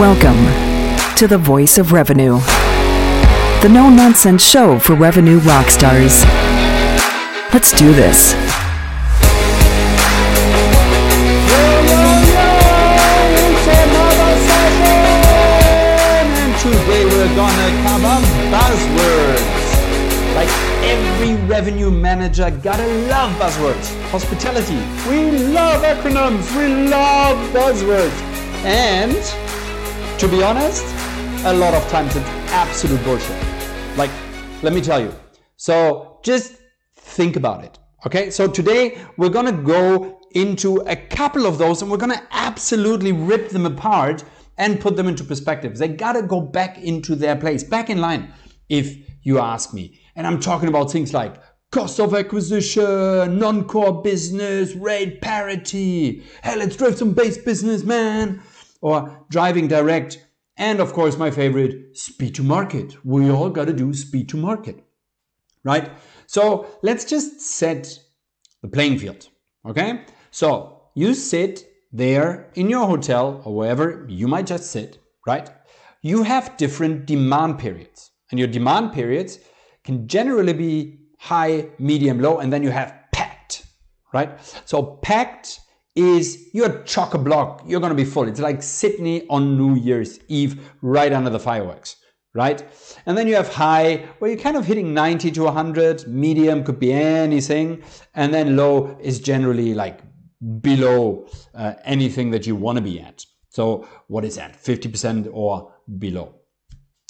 Welcome to the Voice of Revenue, the no nonsense show for revenue rock stars. Let's do this. Today we're gonna cover buzzwords. Like every revenue manager gotta love buzzwords. Hospitality, we love acronyms, we love buzzwords. And to be honest, a lot of times it's absolute bullshit. Like, let me tell you. So just think about it. Okay, so today we're gonna go into a couple of those and we're gonna absolutely rip them apart and put them into perspective. They gotta go back into their place, back in line, if you ask me. And I'm talking about things like cost of acquisition, non-core business, rate parity. Hey, let's drive some base business, man. Or driving direct. And of course, my favorite, speed to market. We all gotta do speed to market, right? So let's just set the playing field, okay? So you sit there in your hotel or wherever you might just sit, right? You have different demand periods. And your demand periods can generally be high, medium, low, and then you have packed, right? So packed is you're chock a block, you're gonna be full. It's like Sydney on New Year's Eve, right under the fireworks, right? And then you have high, where you're kind of hitting 90 to 100, medium could be anything, and then low is generally like below uh, anything that you want to be at. So what is that? 50% or below.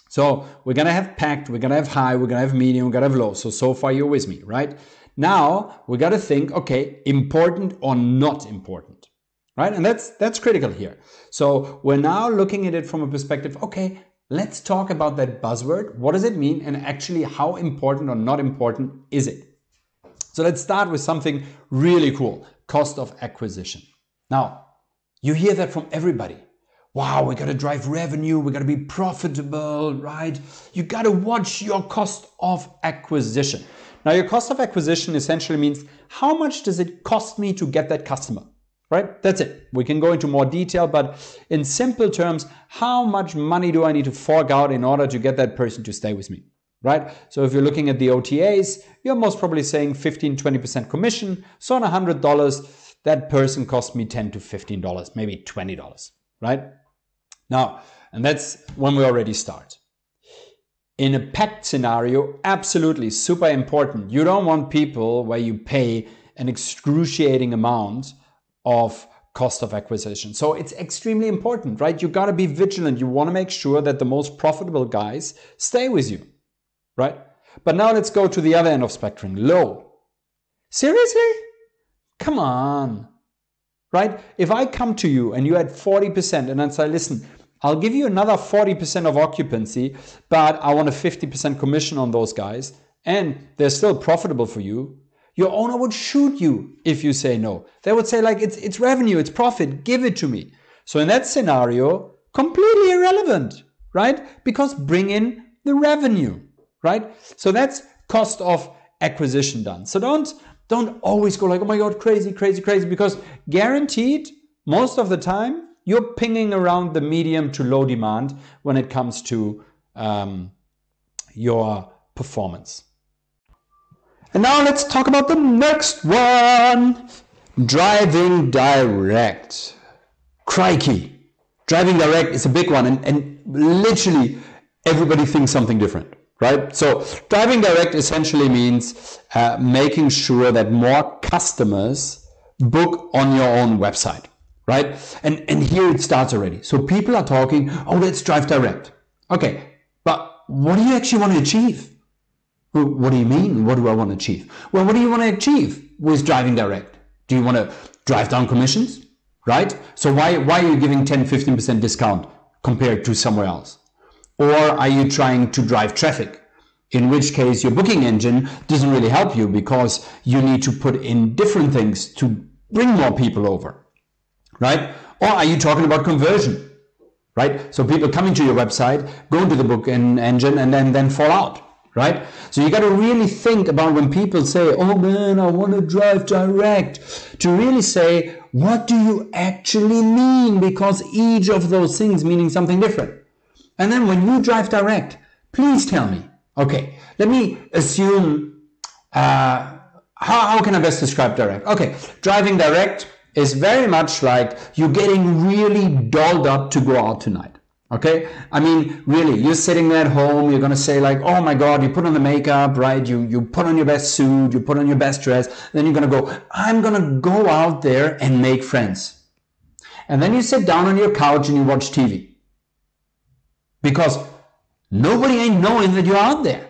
So we're gonna have packed, we're gonna have high, we're gonna have medium, we're gonna have low. So so far you're with me, right? Now we gotta think, okay, important or not important, right? And that's that's critical here. So we're now looking at it from a perspective, okay, let's talk about that buzzword. What does it mean? And actually, how important or not important is it? So let's start with something really cool cost of acquisition. Now, you hear that from everybody. Wow, we got to drive revenue, we got to be profitable, right? You got to watch your cost of acquisition. Now, your cost of acquisition essentially means how much does it cost me to get that customer? Right? That's it. We can go into more detail, but in simple terms, how much money do I need to fork out in order to get that person to stay with me? right? So if you're looking at the OTAs, you're most probably saying 15, 20% commission. So on $100, that person cost me 10 to $15, maybe $20, right? Now, and that's when we already start. In a packed scenario, absolutely super important. You don't want people where you pay an excruciating amount of cost of acquisition. So it's extremely important, right? You got to be vigilant. You want to make sure that the most profitable guys stay with you right? But now let's go to the other end of spectrum, low. Seriously? Come on. Right? If I come to you and you had 40% and I say, listen, I'll give you another 40% of occupancy, but I want a 50% commission on those guys, and they're still profitable for you, your owner would shoot you if you say no. They would say, like, it's, it's revenue, it's profit, give it to me. So in that scenario, completely irrelevant, right? Because bring in the revenue right? So that's cost of acquisition done. So don't don't always go like, oh my god, crazy, crazy, crazy, because guaranteed most of the time you're pinging around the medium to low demand when it comes to um, your performance. And now let's talk about the next one driving direct. Crikey. Driving direct is a big one, and, and literally everybody thinks something different right? So driving direct essentially means uh, making sure that more customers book on your own website, right? And, and here it starts already. So people are talking, oh, let's drive direct. Okay, but what do you actually want to achieve? What do you mean? What do I want to achieve? Well, what do you want to achieve with driving direct? Do you want to drive down commissions? Right? So why, why are you giving 10, 15% discount compared to somewhere else? Or are you trying to drive traffic? In which case your booking engine doesn't really help you because you need to put in different things to bring more people over, right? Or are you talking about conversion, right? So people coming to your website, go into the booking engine and then, then fall out, right? So you got to really think about when people say, oh man, I want to drive direct, to really say, what do you actually mean? Because each of those things meaning something different. And then when you drive direct, please tell me. Okay, let me assume. Uh, how, how can I best describe direct? Okay, driving direct is very much like you're getting really dolled up to go out tonight. Okay, I mean, really, you're sitting there at home. You're gonna say like, "Oh my God!" You put on the makeup, right? You you put on your best suit, you put on your best dress. Then you're gonna go. I'm gonna go out there and make friends. And then you sit down on your couch and you watch TV because nobody ain't knowing that you're out there,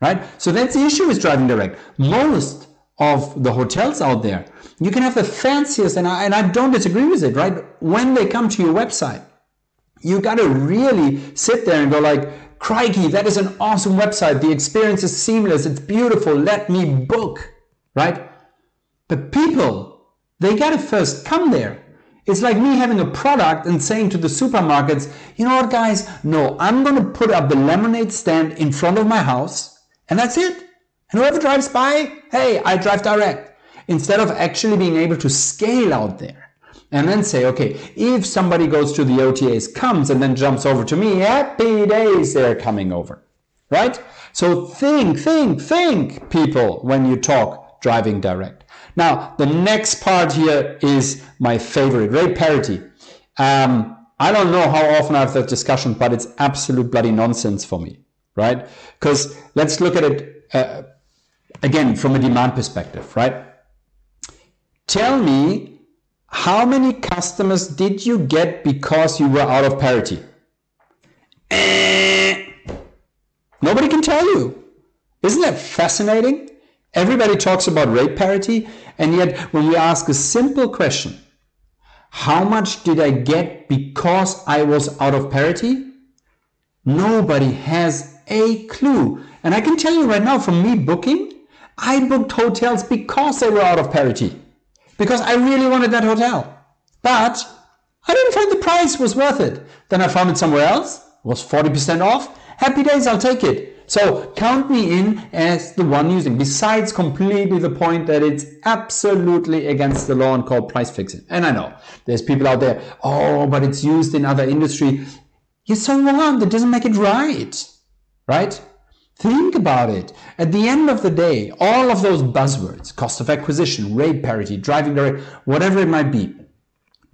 right? So that's the issue with driving direct. Most of the hotels out there, you can have the fanciest, and I, and I don't disagree with it, right? When they come to your website you got to really sit there and go like, crikey, that is an awesome website. The experience is seamless. It's beautiful. Let me book, right? But people, they got to first come there. It's like me having a product and saying to the supermarkets, you know what, guys? No, I'm going to put up the lemonade stand in front of my house and that's it. And whoever drives by, hey, I drive direct. Instead of actually being able to scale out there and then say, okay, if somebody goes to the OTAs, comes and then jumps over to me, happy days, they're coming over, right? So think, think, think, people, when you talk driving direct. Now, the next part here is my favorite, rate parity. Um, I don't know how often I have that discussion, but it's absolute bloody nonsense for me, right? Because let's look at it uh, again from a demand perspective, right? Tell me how many customers did you get because you were out of parity? Eh. Nobody can tell you. Isn't that fascinating? Everybody talks about rate parity, and yet when we ask a simple question, how much did I get because I was out of parity? Nobody has a clue. And I can tell you right now from me booking, I booked hotels because they were out of parity because I really wanted that hotel. But I didn't find the price was worth it. Then I found it somewhere else, was 40% off. Happy days, I'll take it. So count me in as the one using, besides completely the point that it's absolutely against the law and called price fixing. And I know there's people out there, oh, but it's used in other industry. You're so wrong. That doesn't make it right. Right? Think about it. At the end of the day, all of those buzzwords, cost of acquisition, rate parity, driving direct, whatever it might be,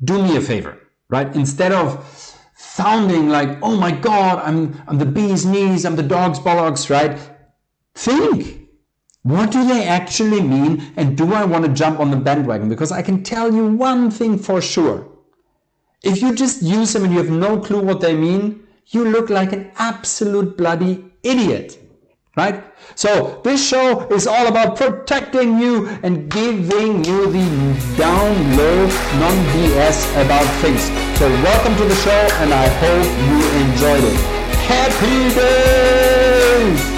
do me a favor, right? Instead of sounding like, oh my God, I'm, I'm the bee's knees, I'm the dog's bollocks, right? Think. What do they actually mean? And do I want to jump on the bandwagon? Because I can tell you one thing for sure. If you just use them and you have no clue what they mean, you look like an absolute bloody idiot right? So this show is all about protecting you and giving you the down low, non-BS about things. So welcome to the show and I hope you enjoyed it. Happy day!